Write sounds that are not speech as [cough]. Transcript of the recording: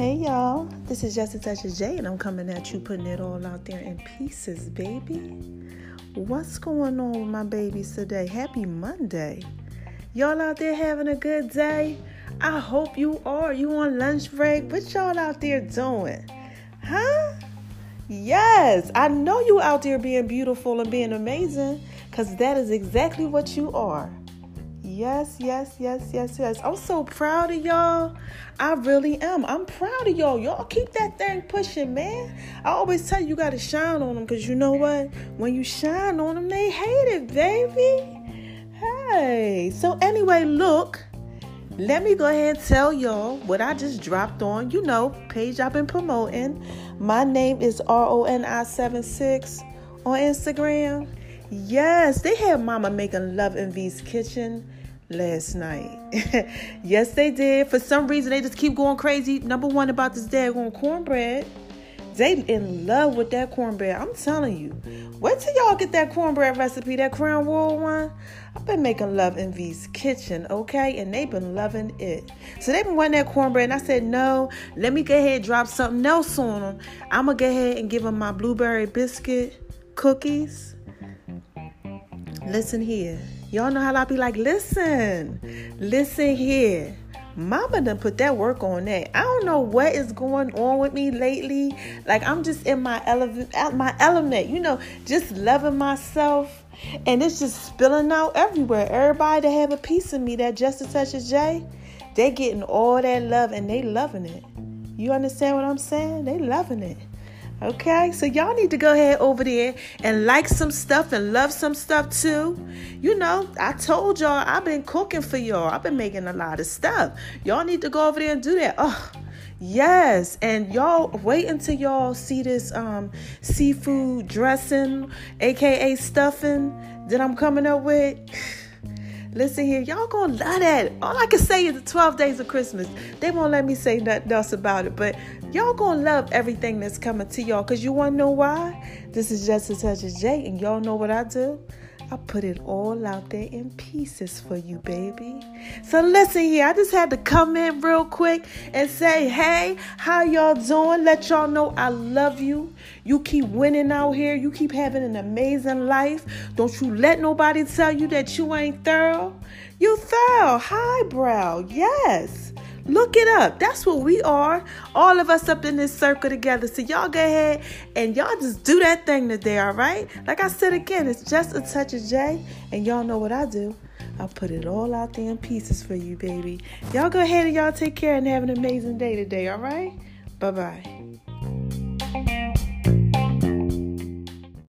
Hey y'all, this is Just a Touch J, and I'm coming at you putting it all out there in pieces, baby. What's going on with my babies today? Happy Monday. Y'all out there having a good day? I hope you are. You on lunch break? What y'all out there doing? Huh? Yes, I know you out there being beautiful and being amazing because that is exactly what you are. Yes, yes, yes, yes, yes. I'm so proud of y'all. I really am. I'm proud of y'all. Y'all keep that thing pushing, man. I always tell you, you got to shine on them because you know what? When you shine on them, they hate it, baby. Hey. So, anyway, look, let me go ahead and tell y'all what I just dropped on. You know, page I've been promoting. My name is RONI76 on Instagram. Yes, they had Mama making love in V's kitchen last night. [laughs] yes, they did. For some reason, they just keep going crazy. Number one about this daggone cornbread. They in love with that cornbread. I'm telling you. Wait till y'all get that cornbread recipe, that Crown Royal one. I've been making love in V's kitchen, okay? And they've been loving it. So they've been wanting that cornbread. And I said, no, let me go ahead and drop something else on them. I'm going to go ahead and give them my blueberry biscuit cookies. Listen here. Y'all know how I be like, listen, listen here. Mama done put that work on that. I don't know what is going on with me lately. Like I'm just in my element, my element, you know, just loving myself, and it's just spilling out everywhere. Everybody that have a piece of me that just as touch as J, they getting all that love and they loving it. You understand what I'm saying? They loving it. Okay, so y'all need to go ahead over there and like some stuff and love some stuff too. You know, I told y'all I've been cooking for y'all. I've been making a lot of stuff. Y'all need to go over there and do that. Oh, yes. And y'all wait until y'all see this um seafood dressing, aka stuffing that I'm coming up with. Listen here, y'all gonna love that. All I can say is the 12 days of Christmas. They won't let me say nothing else about it, but y'all gonna love everything that's coming to y'all. Cause you wanna know why? This is just a touch of J, and y'all know what I do. I put it all out there in pieces for you, baby. So listen here, I just had to come in real quick and say, hey, how y'all doing? Let y'all know I love you. You keep winning out here. You keep having an amazing life. Don't you let nobody tell you that you ain't thorough. You thorough, highbrow, yes. Look it up. That's what we are. All of us up in this circle together. So y'all go ahead and y'all just do that thing today, all right? Like I said again, it's just a touch of J, and y'all know what I do. I put it all out there in pieces for you, baby. Y'all go ahead and y'all take care and have an amazing day today, all right? Bye bye.